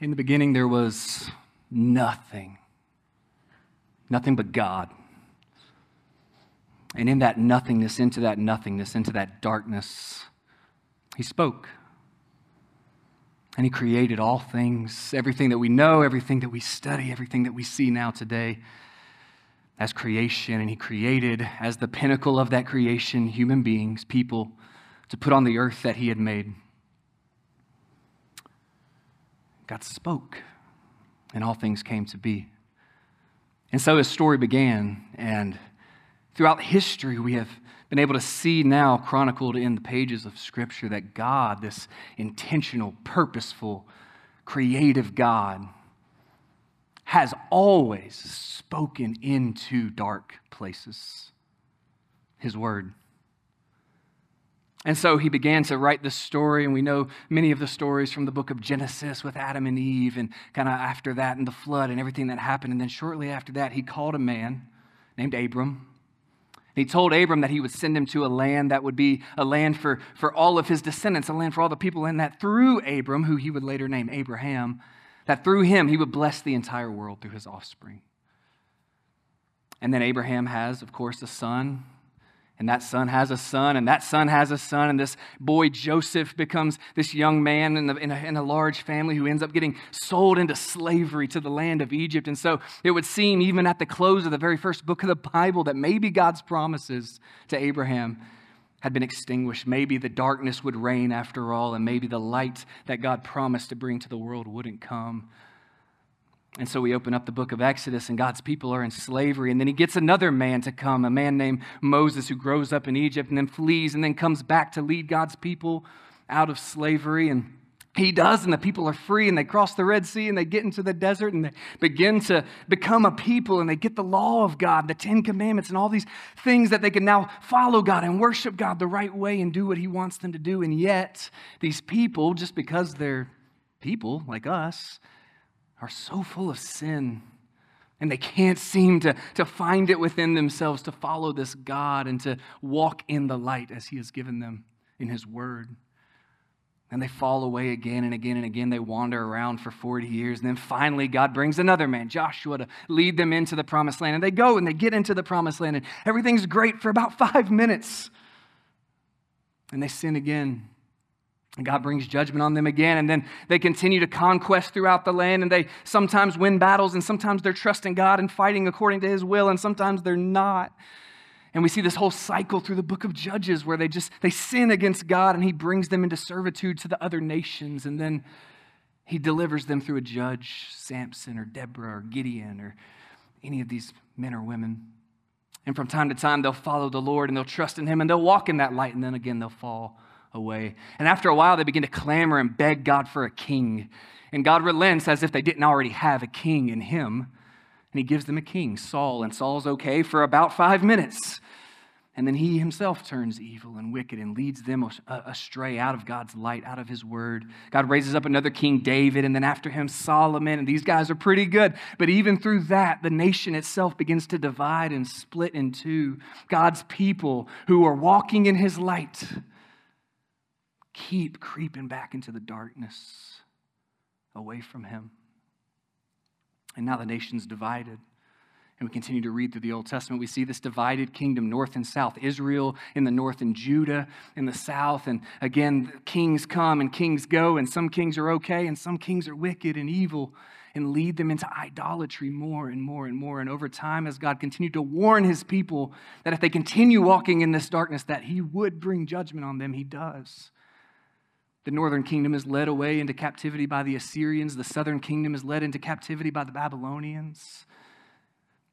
In the beginning, there was nothing, nothing but God. And in that nothingness, into that nothingness, into that darkness, He spoke. And He created all things, everything that we know, everything that we study, everything that we see now today as creation. And He created, as the pinnacle of that creation, human beings, people, to put on the earth that He had made. God spoke, and all things came to be. And so His story began, and Throughout history, we have been able to see now, chronicled in the pages of Scripture, that God, this intentional, purposeful, creative God, has always spoken into dark places. His word. And so he began to write this story, and we know many of the stories from the book of Genesis with Adam and Eve, and kind of after that, and the flood and everything that happened. And then shortly after that, he called a man named Abram And he told Abram that he would send him to a land that would be a land for, for all of his descendants, a land for all the people, and that through Abram, who he would later name Abraham, that through him he would bless the entire world through his offspring. And then Abraham has, of course, a son and that son has a son, and that son has a son, and this boy Joseph becomes this young man in, the, in, a, in, a, large family who ends up getting sold into slavery to the land of Egypt. And so it would seem, even at the close of the very first book of the Bible, that maybe God's promises to Abraham had been extinguished. Maybe the darkness would reign after all, and maybe the light that God promised to bring to the world wouldn't come. And so we open up the book of Exodus, and God's people are in slavery. And then he gets another man to come, a man named Moses, who grows up in Egypt and then flees and then comes back to lead God's people out of slavery. And he does, and the people are free, and they cross the Red Sea, and they get into the desert, and they begin to become a people, and they get the law of God, the Ten Commandments, and all these things that they can now follow God and worship God the right way and do what He wants them to do. And yet, these people, just because they're people like us, are so full of sin and they can't seem to, to find it within themselves to follow this God and to walk in the light as He has given them in His Word. And they fall away again and again and again. They wander around for 40 years. And then finally, God brings another man, Joshua, to lead them into the promised land. And they go and they get into the promised land, and everything's great for about five minutes. And they sin again. And God brings judgment on them again, and then they continue to conquest throughout the land, and they sometimes win battles, and sometimes they're trusting God and fighting according to His will, and sometimes they're not. And we see this whole cycle through the book of Judges where they just they sin against God and he brings them into servitude to the other nations and then he delivers them through a judge, Samson or Deborah or Gideon or any of these men or women. And from time to time they'll follow the Lord and they'll trust in him and they'll walk in that light and then again they'll fall away. And after a while, they begin to clamor and beg God for a king. And God relents as if they didn't already have a king in him. And he gives them a king, Saul. And Saul's okay for about five minutes. And then he himself turns evil and wicked and leads them uh, astray out of God's light, out of his word. God raises up another king, David, and then after him, Solomon. And these guys are pretty good. But even through that, the nation itself begins to divide and split in two. God's people who are walking in his light keep creeping back into the darkness away from Him. And now the nation's divided. And we continue to read through the Old Testament. We see this divided kingdom, north and south. Israel in the north and Judah in the south. And again, kings come and kings go, and some kings are okay, and some kings are wicked and evil and lead them into idolatry more and more and more. And over time, as God continued to warn his people that if they continue walking in this darkness, that he would bring judgment on them, he does. The northern kingdom is led away into captivity by the Assyrians. The southern kingdom is led into captivity by the Babylonians.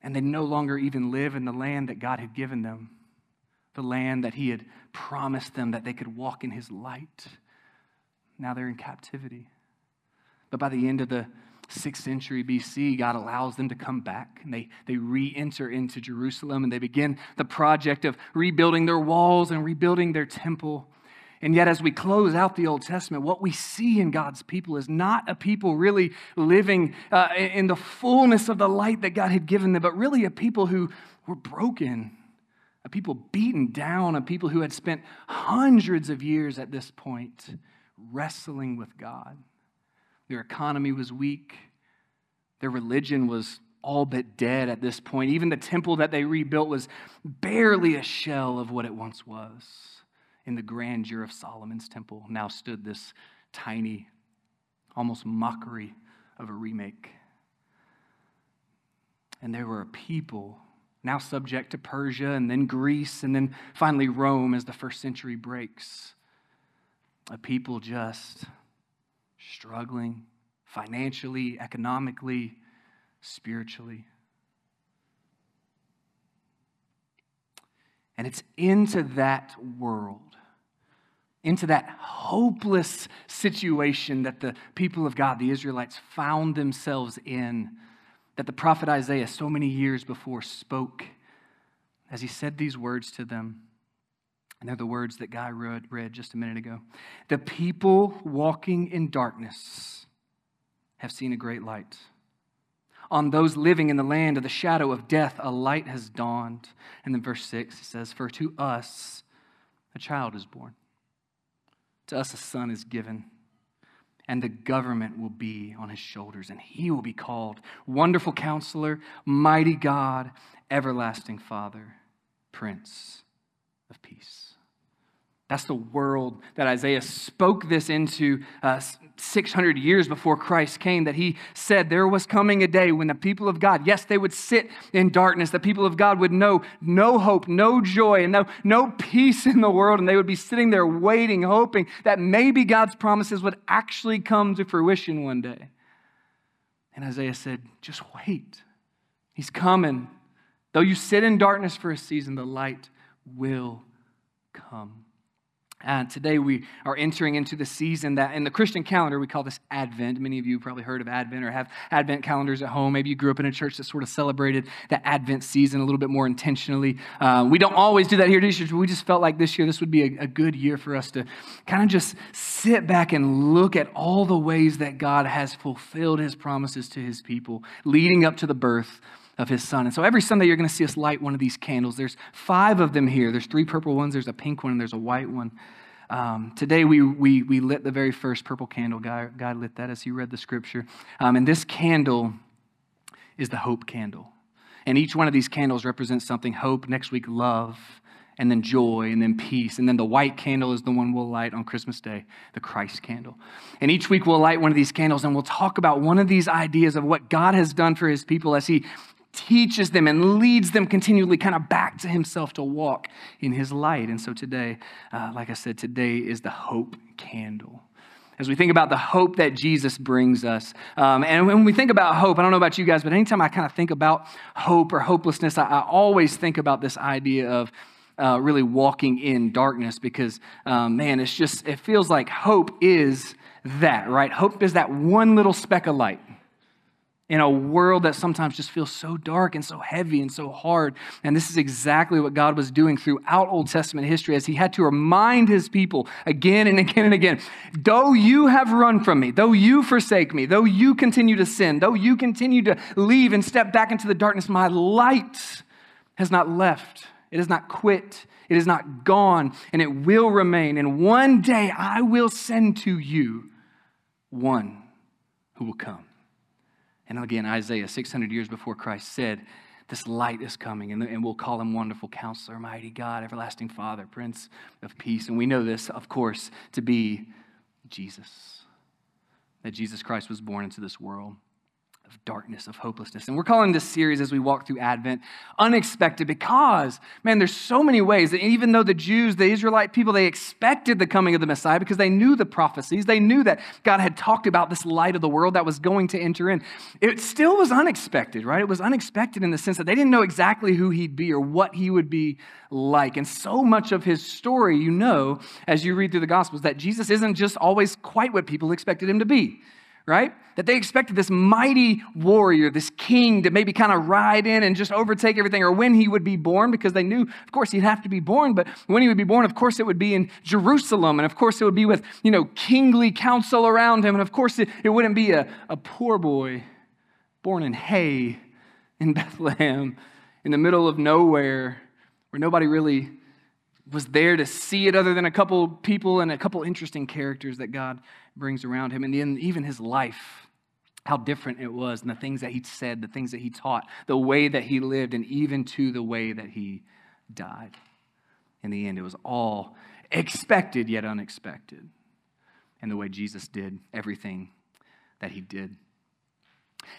And they no longer even live in the land that God had given them, the land that He had promised them that they could walk in His light. Now they're in captivity. But by the end of the 6th century BC, God allows them to come back and they, they re enter into Jerusalem and they begin the project of rebuilding their walls and rebuilding their temple. And yet, as we close out the Old Testament, what we see in God's people is not a people really living uh, in the fullness of the light that God had given them, but really a people who were broken, a people beaten down, a people who had spent hundreds of years at this point wrestling with God. Their economy was weak. Their religion was all but dead at this point. Even the temple that they rebuilt was barely a shell of what it once was. In the grandeur of Solomon's temple now stood this tiny, almost mockery of a remake. And there were a people now subject to Persia and then Greece and then finally Rome as the first century breaks. A people just struggling financially, economically, spiritually. And it's into that world, into that hopeless situation that the people of God, the Israelites, found themselves in, that the prophet Isaiah, so many years before, spoke as he said these words to them. And they're the words that Guy read, read just a minute ago. The people walking in darkness have seen a great light. On those living in the land of the shadow of death, a light has dawned. And then verse 6 it says, For to us a child is born, to us a son is given, and the government will be on his shoulders, and he will be called Wonderful Counselor, Mighty God, Everlasting Father, Prince of Peace. That's the world that Isaiah spoke this into uh, 600 years before Christ came. That he said there was coming a day when the people of God, yes, they would sit in darkness. The people of God would know no hope, no joy, and no, no peace in the world. And they would be sitting there waiting, hoping that maybe God's promises would actually come to fruition one day. And Isaiah said, just wait. He's coming. Though you sit in darkness for a season, the light will come. And today we are entering into the season that in the Christian calendar we call this Advent. Many of you probably heard of Advent or have Advent calendars at home. Maybe you grew up in a church that sort of celebrated the Advent season a little bit more intentionally. Uh, we don't always do that here at East Church, but we just felt like this year this would be a, a good year for us to kind of just sit back and look at all the ways that God has fulfilled his promises to his people leading up to the birth of his son. And so every Sunday, you're going to see us light one of these candles. There's five of them here. There's three purple ones, there's a pink one, and there's a white one. Um, today, we, we, we lit the very first purple candle. God, God lit that as he read the scripture. Um, and this candle is the hope candle. And each one of these candles represents something hope, next week, love, and then joy, and then peace. And then the white candle is the one we'll light on Christmas Day, the Christ candle. And each week we'll light one of these candles and we'll talk about one of these ideas of what God has done for his people as he teaches them and leads them continually kind of back to himself to walk in his light. And so today, uh, like I said, today is the hope candle. As we think about the hope that Jesus brings us. Um, and when we think about hope, I don't know about you guys, but anytime I kind of think about hope or hopelessness, I, I always think about this idea of uh, really walking in darkness because, um, man, it's just, it feels like hope is that, right? Hope is that one little speck of light in a world that sometimes just feels so dark and so heavy and so hard. And this is exactly what God was doing throughout Old Testament history as he had to remind his people again and again and again though you have run from me, though you forsake me, though you continue to sin, though you continue to leave and step back into the darkness, my light has not left, it has not quit. It is not gone, and it will remain. And one day I will send to you one who will come. And again, Isaiah, 600 years before Christ, said, This light is coming, and, and we'll call him Wonderful Counselor, Mighty God, Everlasting Father, Prince of Peace. And we know this, of course, to be Jesus, that Jesus Christ was born into this world of darkness, of hopelessness. And we're calling this series as we walk through Advent unexpected because, man, there's so many ways that even though the Jews, the Israelite people, they expected the coming of the Messiah because they knew the prophecies, they knew that God had talked about this light of the world that was going to enter in. It still was unexpected, right? It was unexpected in the sense that they didn't know exactly who he'd be or what he would be like. And so much of his story, you know, as you read through the Gospels, that Jesus isn't just always quite what people expected him to be right? That they expected this mighty warrior, this king, to maybe kind of ride in and just overtake everything, or when he would be born, because they knew, of course, he'd have to be born, but when he would be born, of course, it would be in Jerusalem, and of course, it would be with, you know, kingly council around him, and of course, it, it wouldn't be a, a poor boy born in hay in Bethlehem in the middle of nowhere where nobody really was there to see it other than a couple people and a couple interesting characters that God brings around him. And then even his life, how different it was, and the things that he said, the things that he taught, the way that he lived, and even to the way that he died. In the end, it was all expected yet unexpected. And the way Jesus did everything that he did.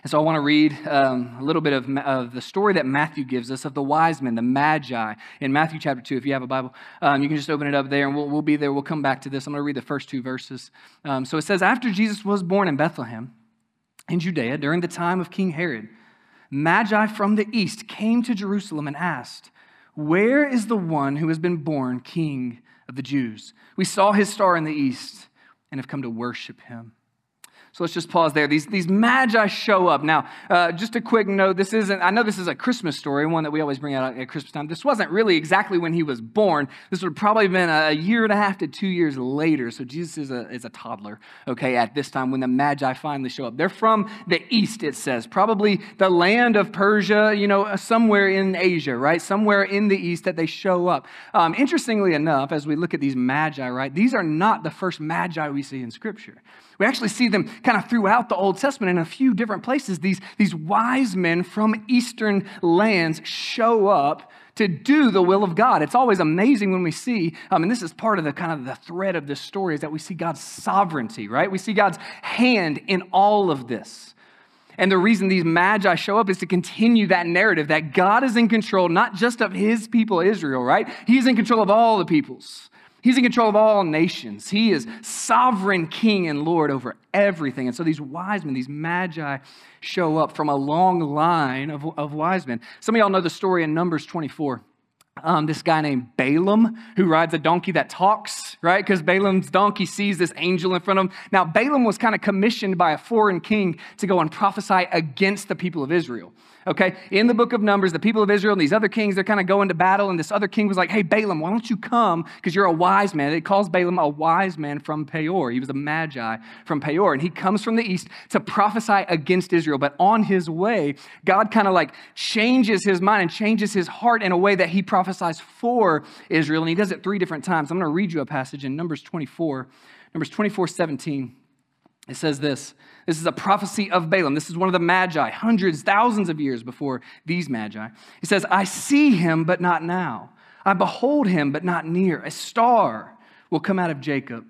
And so I want to read um, a little bit of, of, the story that Matthew gives us of the wise men, the magi, in Matthew chapter 2. If you have a Bible, um, you can just open it up there and we'll, we'll be there. We'll come back to this. I'm going to read the first two verses. Um, so it says, After Jesus was born in Bethlehem in Judea during the time of King Herod, magi from the east came to Jerusalem and asked, Where is the one who has been born king of the Jews? We saw his star in the east and have come to worship him. So let's just pause there. These, these magi show up. Now, uh, just a quick note this isn't, I know this is a Christmas story, one that we always bring out at Christmas time. This wasn't really exactly when he was born. This would have probably been a year and a half to two years later. So Jesus is a, is a toddler, okay, at this time when the magi finally show up. They're from the east, it says, probably the land of Persia, you know, somewhere in Asia, right? Somewhere in the east that they show up. Um, interestingly enough, as we look at these magi, right, these are not the first magi we see in Scripture. We actually see them kind of throughout the Old Testament in a few different places. These, these wise men from eastern lands show up to do the will of God. It's always amazing when we see, um, and this is part of the kind of the thread of this story, is that we see God's sovereignty, right? We see God's hand in all of this. And the reason these magi show up is to continue that narrative that God is in control, not just of his people, Israel, right? He's in control of all the peoples. He's in control of all nations. He is sovereign king and Lord over everything. And so these wise men, these magi, show up from a long line of, of wise men. Some of y'all know the story in Numbers 24. Um, this guy named Balaam, who rides a donkey that talks, right? Because Balaam's donkey sees this angel in front of him. Now, Balaam was kind of commissioned by a foreign king to go and prophesy against the people of Israel okay? In the book of Numbers, the people of Israel and these other kings, they're kind of going to battle, and this other king was like, hey, Balaam, why don't you come? Because you're a wise man. It calls Balaam a wise man from Peor. He was a magi from Peor, and he comes from the east to prophesy against Israel. But on his way, God kind of like changes his mind and changes his heart in a way that he prophesies for Israel, and he does it three different times. I'm going to read you a passage in Numbers 24, Numbers 24, 17. It says this this is a prophecy of Balaam. This is one of the magi, hundreds, thousands of years before these magi. He says, I see him, but not now. I behold him, but not near. A star will come out of Jacob,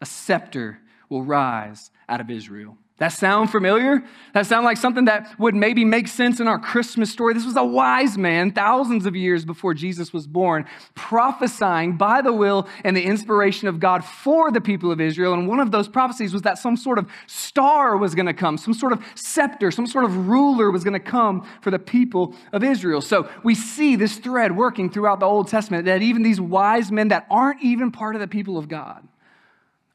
a scepter will rise out of Israel. That sound familiar? That sound like something that would maybe make sense in our Christmas story. This was a wise man thousands of years before Jesus was born, prophesying by the will and the inspiration of God for the people of Israel. And one of those prophecies was that some sort of star was going to come, some sort of scepter, some sort of ruler was going to come for the people of Israel. So we see this thread working throughout the Old Testament that even these wise men that aren't even part of the people of God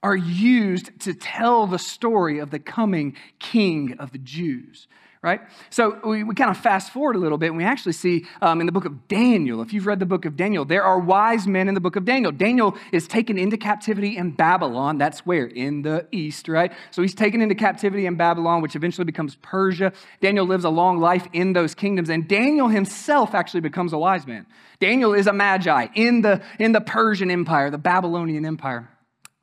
are used to tell the story of the coming king of the Jews, right? So we, we kind of fast forward a little bit and we actually see um, in the book of Daniel, if you've read the book of Daniel, there are wise men in the book of Daniel. Daniel is taken into captivity in Babylon. That's where? In the east, right? So he's taken into captivity in Babylon, which eventually becomes Persia. Daniel lives a long life in those kingdoms, and Daniel himself actually becomes a wise man. Daniel is a magi in the, in the Persian Empire, the Babylonian Empire.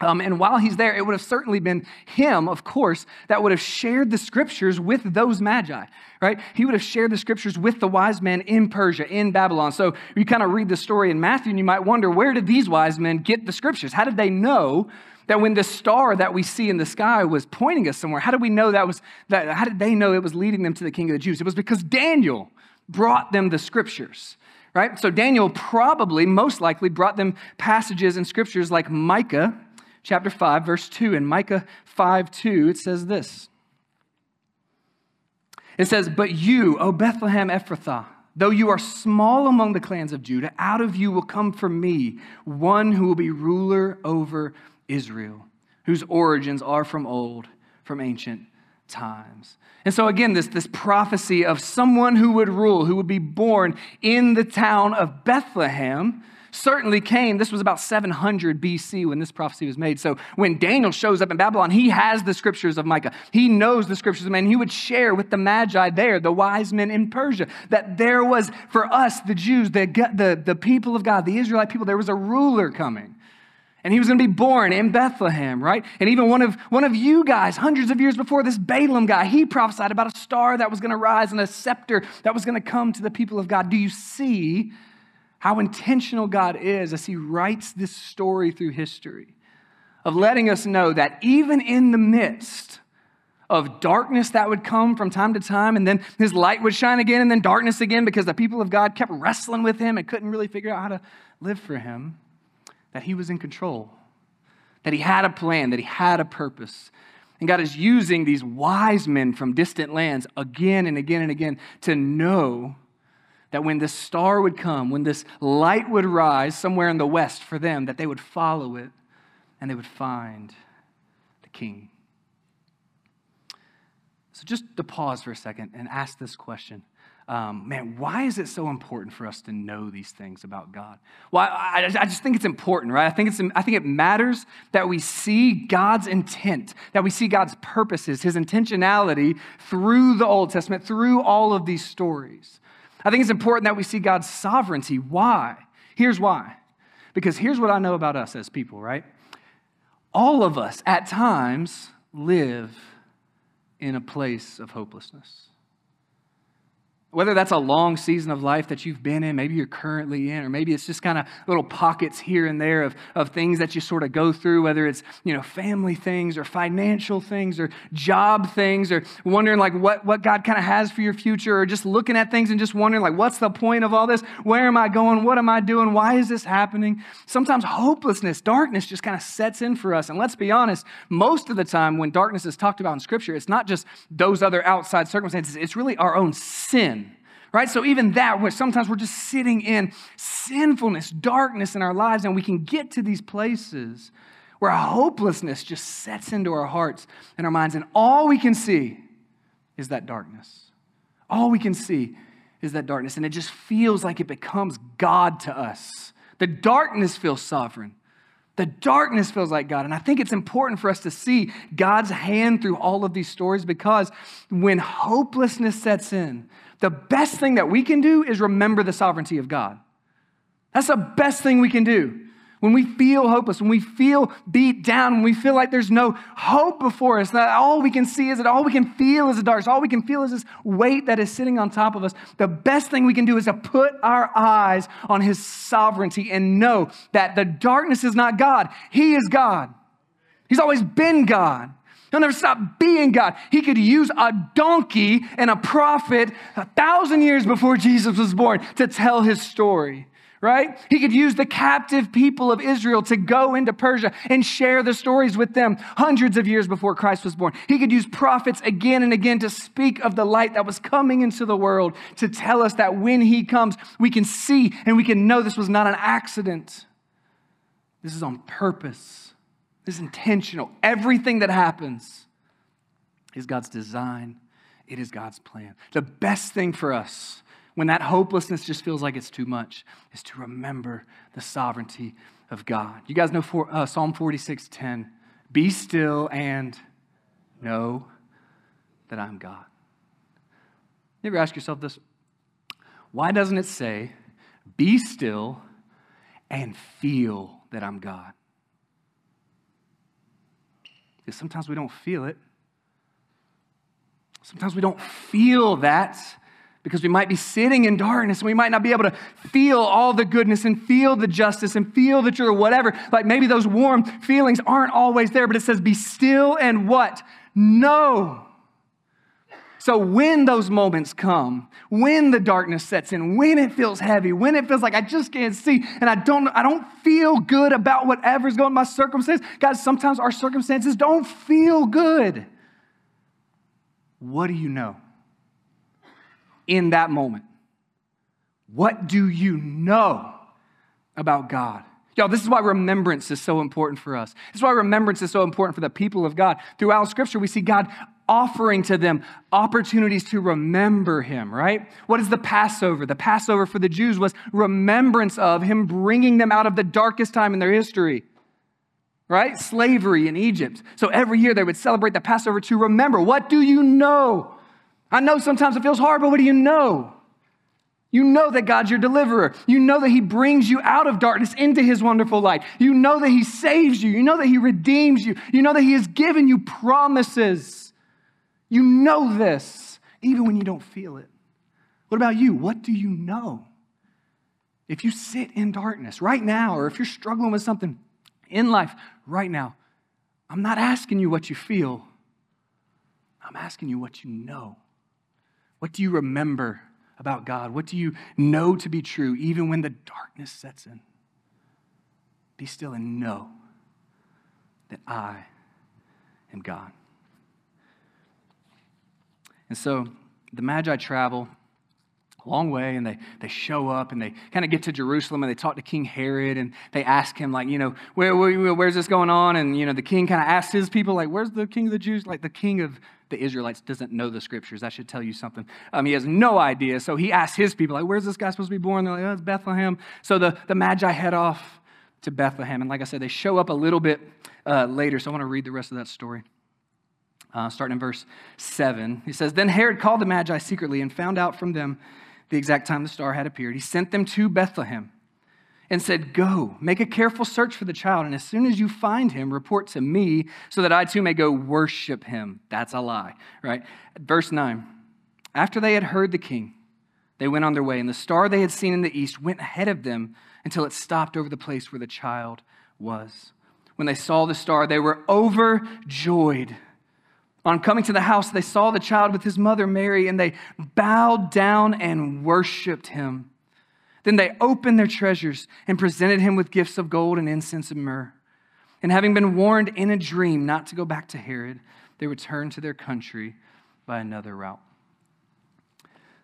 Um, and while he's there, it would have certainly been him, of course, that would have shared the scriptures with those magi, right? He would have shared the scriptures with the wise men in Persia, in Babylon. So you kind of read the story in Matthew and you might wonder where did these wise men get the scriptures? How did they know that when the star that we see in the sky was pointing us somewhere, how did we know that was that? How did they know it was leading them to the king of the Jews? It was because Daniel brought them the scriptures right? So Daniel probably, most likely, brought them passages and scriptures like Micah chapter 5, verse 2. In Micah 5 2, it says this. It says, But you, O Bethlehem Ephrathah, though you are small among the clans of Judah, out of you will come for me one who will be ruler over Israel, whose origins are from old, from ancient times. And so, again, this, this prophecy of someone who would rule, who would be born in the town of Bethlehem, certainly came. This was about 700 BC when this prophecy was made. So, when Daniel shows up in Babylon, he has the scriptures of Micah. He knows the scriptures of man. He would share with the Magi there, the wise men in Persia, that there was, for us, the Jews, the, the, the people of God, the Israelite people, there was a ruler coming. And he was going to be born in Bethlehem, right? And even one of, one of you guys, hundreds of years before this Balaam guy, he prophesied about a star that was going to rise and a scepter that was going to come to the people of God. Do you see how intentional God is as he writes this story through history of letting us know that even in the midst of darkness that would come from time to time, and then his light would shine again, and then darkness again because the people of God kept wrestling with him and couldn't really figure out how to live for him that he was in control, that he had a plan, that he had a purpose. And God is using these wise men from distant lands again and again and again to know that when this star would come, when this light would rise somewhere in the west for them, that they would follow it and they would find the king. So, just to pause for a second and ask this question um, man, why is it so important for us to know these things about God? Well, I, I, just think it's important, right? I think, it's, I think it matters that we see God's intent, that we see God's purposes, his intentionality through the Old Testament, through all of these stories. I think it's important that we see God's sovereignty. Why? Here's why. Because here's what I know about us as people, right? All of us at times live in a place of hopelessness. Whether that's a long season of life that you've been in, maybe you're currently in, or maybe it's just kind of little pockets here and there of, of things that you sort of go through, whether it's, you know, family things or financial things or job things or wondering like what, what God kind of has for your future or just looking at things and just wondering like, what's the point of all this? Where am I going? What am I doing? Why is this happening? Sometimes hopelessness, darkness just kind of sets in for us. And let's be honest, most of the time when darkness is talked about in Scripture, it's not just those other outside circumstances, it's really our own sin right? So even that, where sometimes we're just sitting in sinfulness, darkness in our lives, and we can get to these places where hopelessness just sets into our hearts and our minds, and all we can see is that darkness. All we can see is that darkness, and it just feels like it becomes God to us. The darkness feels sovereign. The darkness feels like God. And I think it's important for us to see God's hand through all of these stories because when hopelessness sets in, the best thing that we can do is remember the sovereignty of God. That's the best thing we can do. When we feel hopeless, when we feel beat down, when we feel like there's no hope before us, that all we can see is that all we can feel is the darkness, all we can feel is this weight that is sitting on top of us. The best thing we can do is to put our eyes on His sovereignty and know that the darkness is not God, He is God. He's always been God. He'll never stop being God. He could use a donkey and a prophet a thousand years before Jesus was born to tell his story, right? He could use the captive people of Israel to go into Persia and share the stories with them hundreds of years before Christ was born. He could use prophets again and again to speak of the light that was coming into the world to tell us that when he comes, we can see and we can know this was not an accident. This is on purpose is intentional. Everything that happens is God's design, it is God's plan. The best thing for us when that hopelessness just feels like it's too much is to remember the sovereignty of God. You guys know for, uh, Psalm 46:10, "Be still and know that I'm God." You ever ask yourself this? Why doesn't it say, "Be still and feel that I'm God"? Is sometimes we don't feel it. Sometimes we don't feel that because we might be sitting in darkness and we might not be able to feel all the goodness and feel the justice and feel truth or whatever. Like maybe those warm feelings aren't always there, but it says, be still and what? Know so when those moments come, when the darkness sets in, when it feels heavy, when it feels like I just can't see and I don't, I don't feel good about whatever's going on my circumstance, guys, sometimes our circumstances don't feel good. What do you know in that moment? What do you know about God? Y'all, this is why remembrance is so important for us. This is why remembrance is so important for the people of God. Throughout Scripture, we see God offering to them opportunities to remember him, right? What is the Passover? The Passover for the Jews was remembrance of him bringing them out of the darkest time in their history, right? Slavery in Egypt. So every year they would celebrate the Passover to remember. What do you know? I know sometimes it feels hard, but what do you know? You know that God's your deliverer. You know that He brings you out of darkness into His wonderful light. You know that He saves you. You know that He redeems you. You know that He has given you promises. You know this, even when you don't feel it. What about you? What do you know? If you sit in darkness right now, or if you're struggling with something in life right now, I'm not asking you what you feel, I'm asking you what you know. What do you remember? about God? What do you know to be true even when the darkness sets in? Be still and know that I am God. And so the Magi travel a long way and they, they show up and they kind of get to Jerusalem and they talk to King Herod and they ask him, like, you know, where, where where's this going on? And, you know, the king kind of asks his people, like, where's the king of the Jews? Like, the king of the Israelites doesn't know the scriptures. That should tell you something. Um, he has no idea. So he asks his people, like, where's this guy supposed to be born? They're like, oh, it's Bethlehem. So the, the Magi head off to Bethlehem. And like I said, they show up a little bit uh, later. So I want to read the rest of that story. Uh, starting in verse 7. He says, Then Herod called the Magi secretly and found out from them the exact time the star had appeared. He sent them to Bethlehem and said, Go, make a careful search for the child, and as soon as you find him, report to me so that I too may go worship him. That's a lie, right? Verse 9 After they had heard the king, they went on their way, and the star they had seen in the east went ahead of them until it stopped over the place where the child was. When they saw the star, they were overjoyed. On coming to the house, they saw the child with his mother Mary, and they bowed down and worshiped him. Then they opened their treasures and presented him with gifts of gold and incense and myrrh. And having been warned in a dream not to go back to Herod, they returned to their country by another route.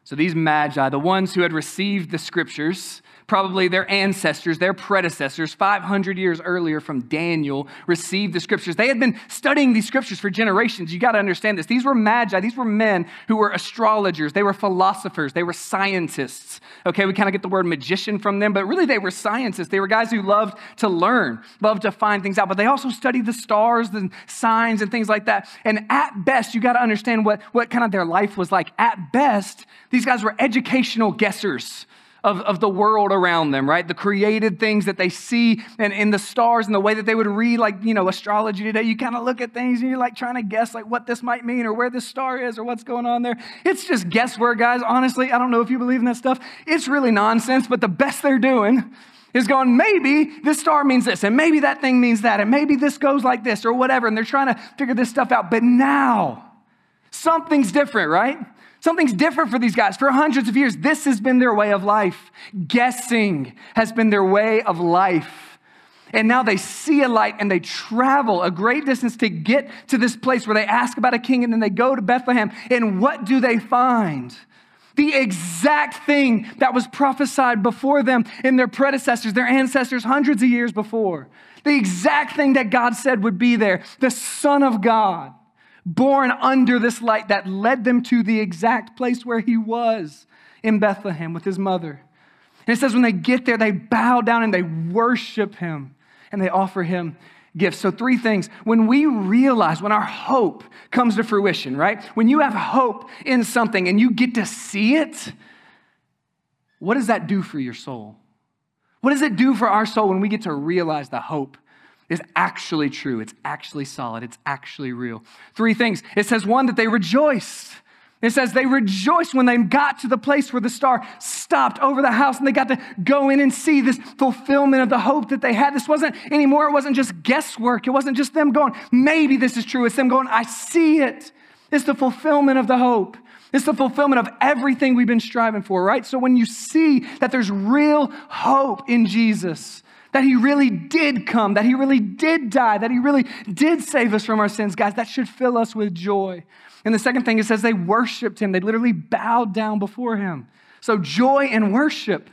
So these magi, the ones who had received the scriptures, probably their ancestors, their predecessors, 500 years earlier from Daniel, received the scriptures. They had been studying these scriptures for generations. You got to understand this. These were magi, these were men who were astrologers, they were philosophers, they were scientists. Okay, we kind of get the word magician from them, but really they were scientists. They were guys who loved to learn, loved to find things out, but they also studied the stars and signs and things like that. And at best, you got to understand what, what kind of their life was like. At best, these guys were educational guessers of, of the world around them, right? The created things that they see and in the stars and the way that they would read, like, you know, astrology today. You kind of look at things and you're like trying to guess like what this might mean or where this star is or what's going on there. It's just guesswork, guys. Honestly, I don't know if you believe in that stuff. It's really nonsense, but the best they're doing is going, maybe this star means this, and maybe that thing means that, and maybe this goes like this or whatever. And they're trying to figure this stuff out. But now, something's different, right? Something's different for these guys. For hundreds of years, this has been their way of life. Guessing has been their way of life. And now they see a light and they travel a great distance to get to this place where they ask about a king and then they go to Bethlehem. And what do they find? The exact thing that was prophesied before them in their predecessors, their ancestors, hundreds of years before. The exact thing that God said would be there the Son of God born under this light that led them to the exact place where he was in Bethlehem with his mother. And it says when they get there, they bow down and they worship him and they offer him gifts. So, three things. When we realize, when our hope comes to fruition, right? When you have hope in something and you get to see it, what does that do for your soul? What does it do for our soul when we get to realize the hope is actually true. It's actually solid. It's actually real. Three things. It says, one, that they rejoiced. It says they rejoiced when they got to the place where the star stopped over the house and they got to go in and see this fulfillment of the hope that they had. This wasn't anymore, it wasn't just guesswork. It wasn't just them going, maybe this is true. It's them going, I see it. It's the fulfillment of the hope. It's the fulfillment of everything we've been striving for, right? So when you see that there's real hope in Jesus, that he really did come, that he really did die, that he really did save us from our sins, guys, that should fill us with joy. And the second thing, it says they worshiped him. They literally bowed down before him. So, joy and worship.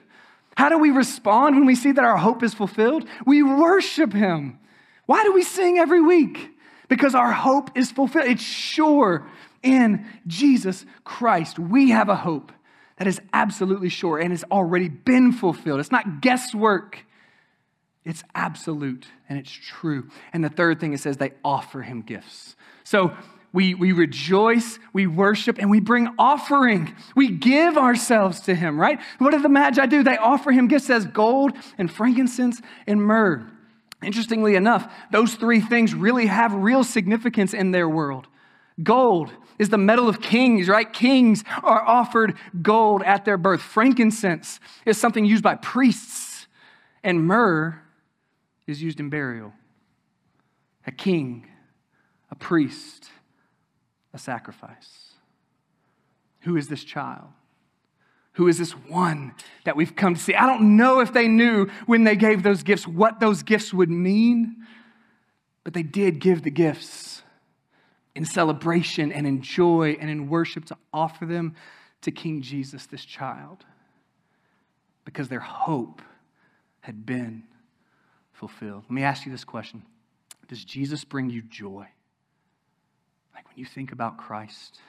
How do we respond when we see that our hope is fulfilled? We worship him. Why do we sing every week? because our hope is fulfilled. It's sure in Jesus Christ. We have a hope that is absolutely sure and has already been fulfilled. It's not guesswork, it's absolute and it's true. And the third thing it says they offer him gifts. So we, we rejoice, we worship, and we bring offering. We give ourselves to him, right? What did the Magi do? They offer him gifts as gold and frankincense and myrrh. Interestingly enough, those three things really have real significance in their world. Gold is the metal of kings, right? Kings are offered gold at their birth. Frankincense is something used by priests, and myrrh is used in burial. A king, a priest, a sacrifice. Who is this child? Who is this one that we've come to see? I don't know if they knew when they gave those gifts what those gifts would mean, but they did give the gifts in celebration and in joy and in worship to offer them to King Jesus, this child, because their hope had been fulfilled. Let me ask you this question Does Jesus bring you joy? Like when you think about Christ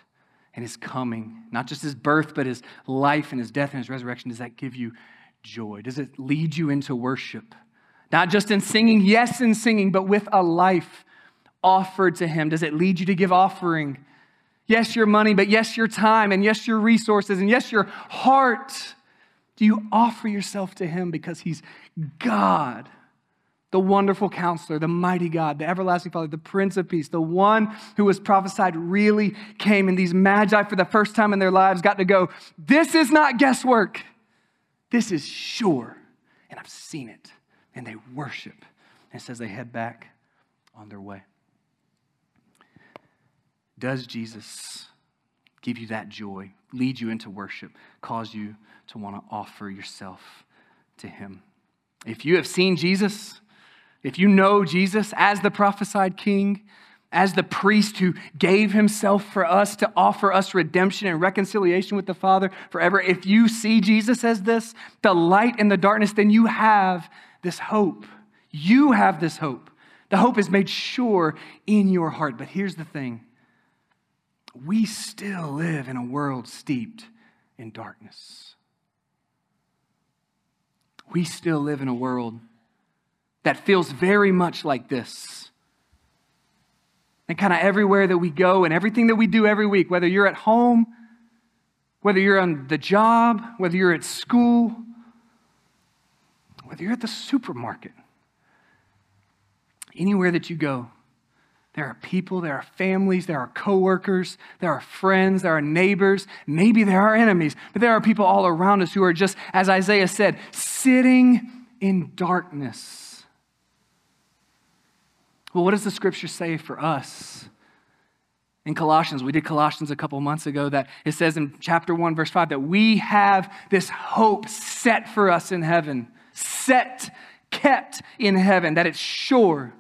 and his coming, not just his birth, but his life and his death and his resurrection, does that give you joy? Does it lead you into worship? Not just in singing, yes, in singing, but with a life offered to him. Does it lead you to give offering? Yes, your money, but yes, your time, and yes, your resources, and yes, your heart. Do you offer yourself to him because he's God? The wonderful counselor, the mighty God, the everlasting Father, the Prince of Peace, the one who was prophesied really came. And these magi, for the first time in their lives, got to go, This is not guesswork. This is sure. And I've seen it. And they worship. And says they head back on their way. Does Jesus give you that joy, lead you into worship, cause you to want to offer yourself to Him? If you have seen Jesus, if you know Jesus as the prophesied king, as the priest who gave himself for us to offer us redemption and reconciliation with the Father forever, if you see Jesus as this, the light in the darkness, then you have this hope. You have this hope. The hope is made sure in your heart. But here's the thing we still live in a world steeped in darkness. We still live in a world that feels very much like this. And kind of everywhere that we go and everything that we do every week, whether you're at home, whether you're on the job, whether you're at school, whether you're at the supermarket, anywhere that you go, there are people, there are families, there are coworkers, there are friends, there are neighbors, maybe there are enemies, but there are people all around us who are just, as Isaiah said, sitting in darkness well, what does the scripture say for us? In Colossians, we did Colossians a couple months ago that it says in chapter 1, verse 5, that we have this hope set for us in heaven, set, kept in heaven, that it's sure.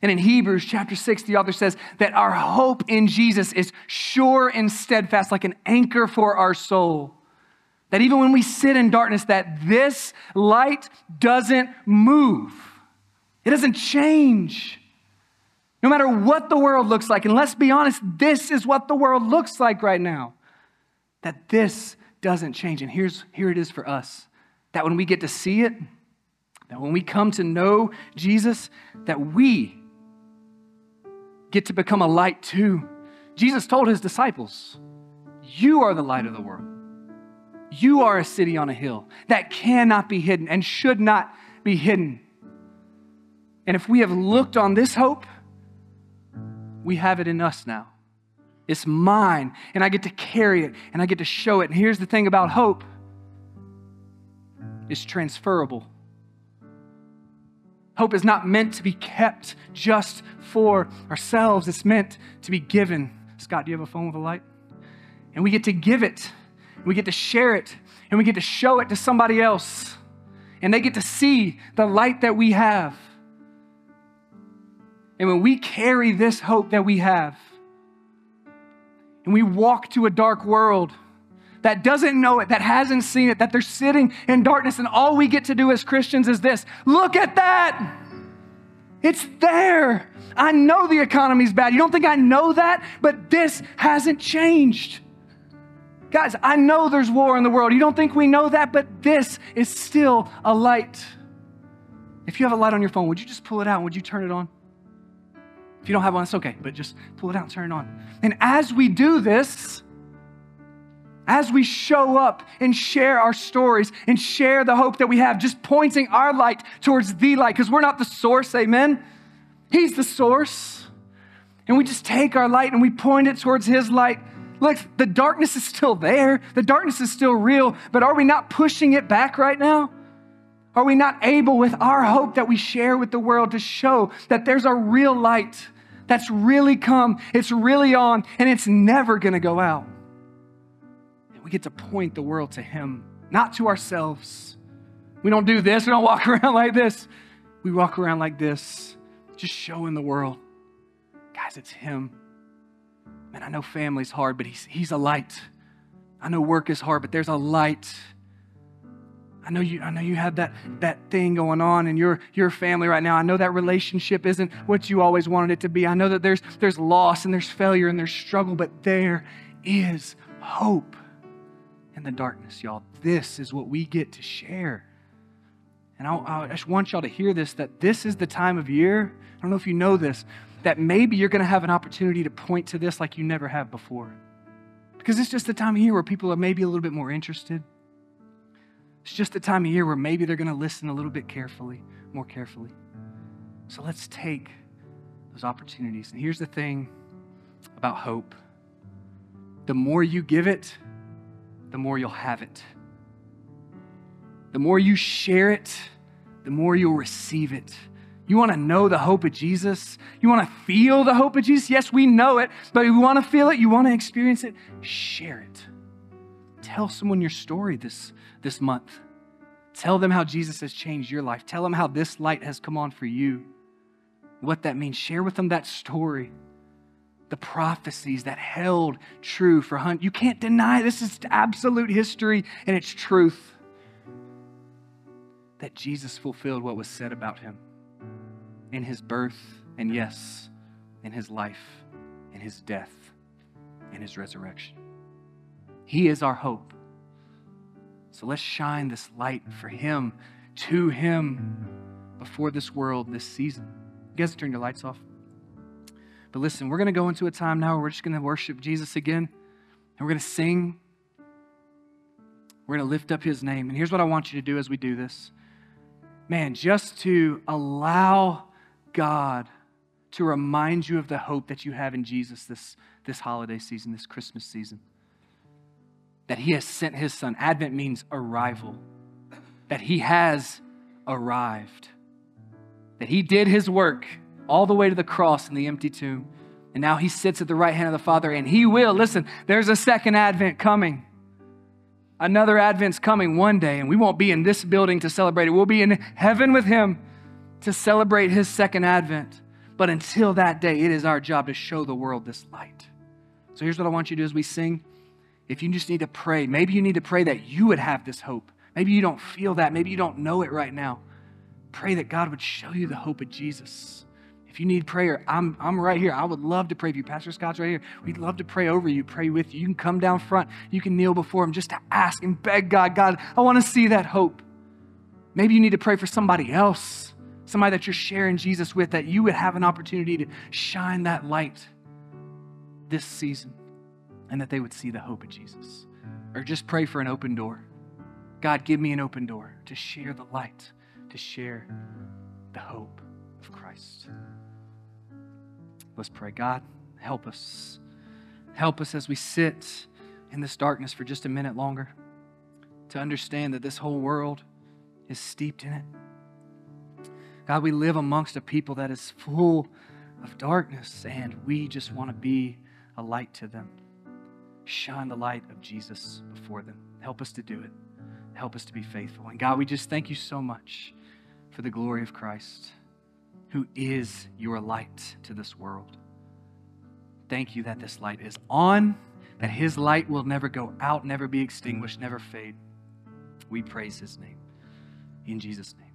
And in Hebrews chapter 6, the author says that our hope in Jesus is sure and steadfast, like an anchor for our soul. That even when we sit in darkness, that this light doesn't move. It doesn't change. No matter what the world looks like, and let's be honest, this is what the world looks like right now. That this doesn't change. And here's, here it is for us that when we get to see it, that when we come to know Jesus, that we get to become a light too. Jesus told his disciples, You are the light of the world. You are a city on a hill that cannot be hidden and should not be hidden. And if we have looked on this hope, we have it in us now. It's mine, and I get to carry it, and I get to show it. And here's the thing about hope it's transferable. Hope is not meant to be kept just for ourselves, it's meant to be given. Scott, do you have a phone with a light? And we get to give it, we get to share it, and we get to show it to somebody else. And they get to see the light that we have. And when we carry this hope that we have, and we walk to a dark world that doesn't know it, that hasn't seen it, that they're sitting in darkness, and all we get to do as Christians is this look at that! It's there. I know the economy's bad. You don't think I know that? But this hasn't changed. Guys, I know there's war in the world. You don't think we know that? But this is still a light. If you have a light on your phone, would you just pull it out? Would you turn it on? If you don't have one, it's okay, but just pull it out turn it on. And as we do this, as we show up and share our stories and share the hope that we have, just pointing our light towards the light, because we're not the source, amen? He's the source. And we just take our light and we point it towards His light. Look, the darkness is still there, the darkness is still real, but are we not pushing it back right now? Are we not able, with our hope that we share with the world, to show that there's a real light that's really come, it's really on, and it's never gonna go out? And we get to point the world to Him, not to ourselves. We don't do this, we don't walk around like this. We walk around like this, just showing the world. Guys, it's Him. Man, I know family's hard, but He's, he's a light. I know work is hard, but there's a light. I know you, I know you have that, that thing going on in your, your family right now. I know that relationship isn't what you always wanted it to be. I know that there's, there's loss and there's failure and there's struggle, but there is hope in the darkness, y'all. This is what we get to share. And I, I just want y'all to hear this that this is the time of year. I don't know if you know this, that maybe you're going to have an opportunity to point to this like you never have before. Because it's just the time of year where people are maybe a little bit more interested. It's just the time of year where maybe they're going to listen a little bit carefully, more carefully. So let's take those opportunities. And here's the thing about hope the more you give it, the more you'll have it. The more you share it, the more you'll receive it. You want to know the hope of Jesus? You want to feel the hope of Jesus? Yes, we know it, but if you want to feel it, you want to experience it, share it. Tell someone your story this, this month. Tell them how Jesus has changed your life. Tell them how this light has come on for you. What that means. Share with them that story the prophecies that held true for Hunt. You can't deny this is absolute history and it's truth that Jesus fulfilled what was said about him in his birth and yes, in his life, in his death, in his resurrection. He is our hope. So let's shine this light for him, to him, before this world, this season. You guys turn your lights off. But listen, we're going to go into a time now where we're just going to worship Jesus again, and we're going to sing. We're going to lift up his name. And here's what I want you to do as we do this man, just to allow God to remind you of the hope that you have in Jesus this, this holiday season, this Christmas season. That he has sent his son. Advent means arrival, that he has arrived, that he did his work all the way to the cross and the empty tomb. And now he sits at the right hand of the Father, and he will. Listen, there's a second advent coming. Another advent's coming one day, and we won't be in this building to celebrate it. We'll be in heaven with him to celebrate his second advent. But until that day, it is our job to show the world this light. So here's what I want you to do as we sing. If you just need to pray, maybe you need to pray that you would have this hope. Maybe you don't feel that. Maybe you don't know it right now. Pray that God would show you the hope of Jesus. If you need prayer, I'm, I'm right here. I would love to pray for you. Pastor Scott's right here. We'd love to pray over you, pray with you. You can come down front. You can kneel before him just to ask and beg God, God, I want to see that hope. Maybe you need to pray for somebody else, somebody that you're sharing Jesus with, that you would have an opportunity to shine that light this season and that they would see the hope of Jesus. Or just pray for an open door. God, give me an open door to share the light, to share the hope of Christ. Let's pray. God, help us. Help us as we sit in this darkness for just a minute longer to understand that this whole world is steeped in it. God, we live amongst a people that is full of darkness, and we just want to be a light to them. Shine the light of Jesus before them. Help us to do it. Help us to be faithful. And God, we just thank you so much for the glory of Christ who is your light to this world. Thank you that this light is on, that his light will never go out, never be extinguished, never fade. We praise his name. In Jesus' name.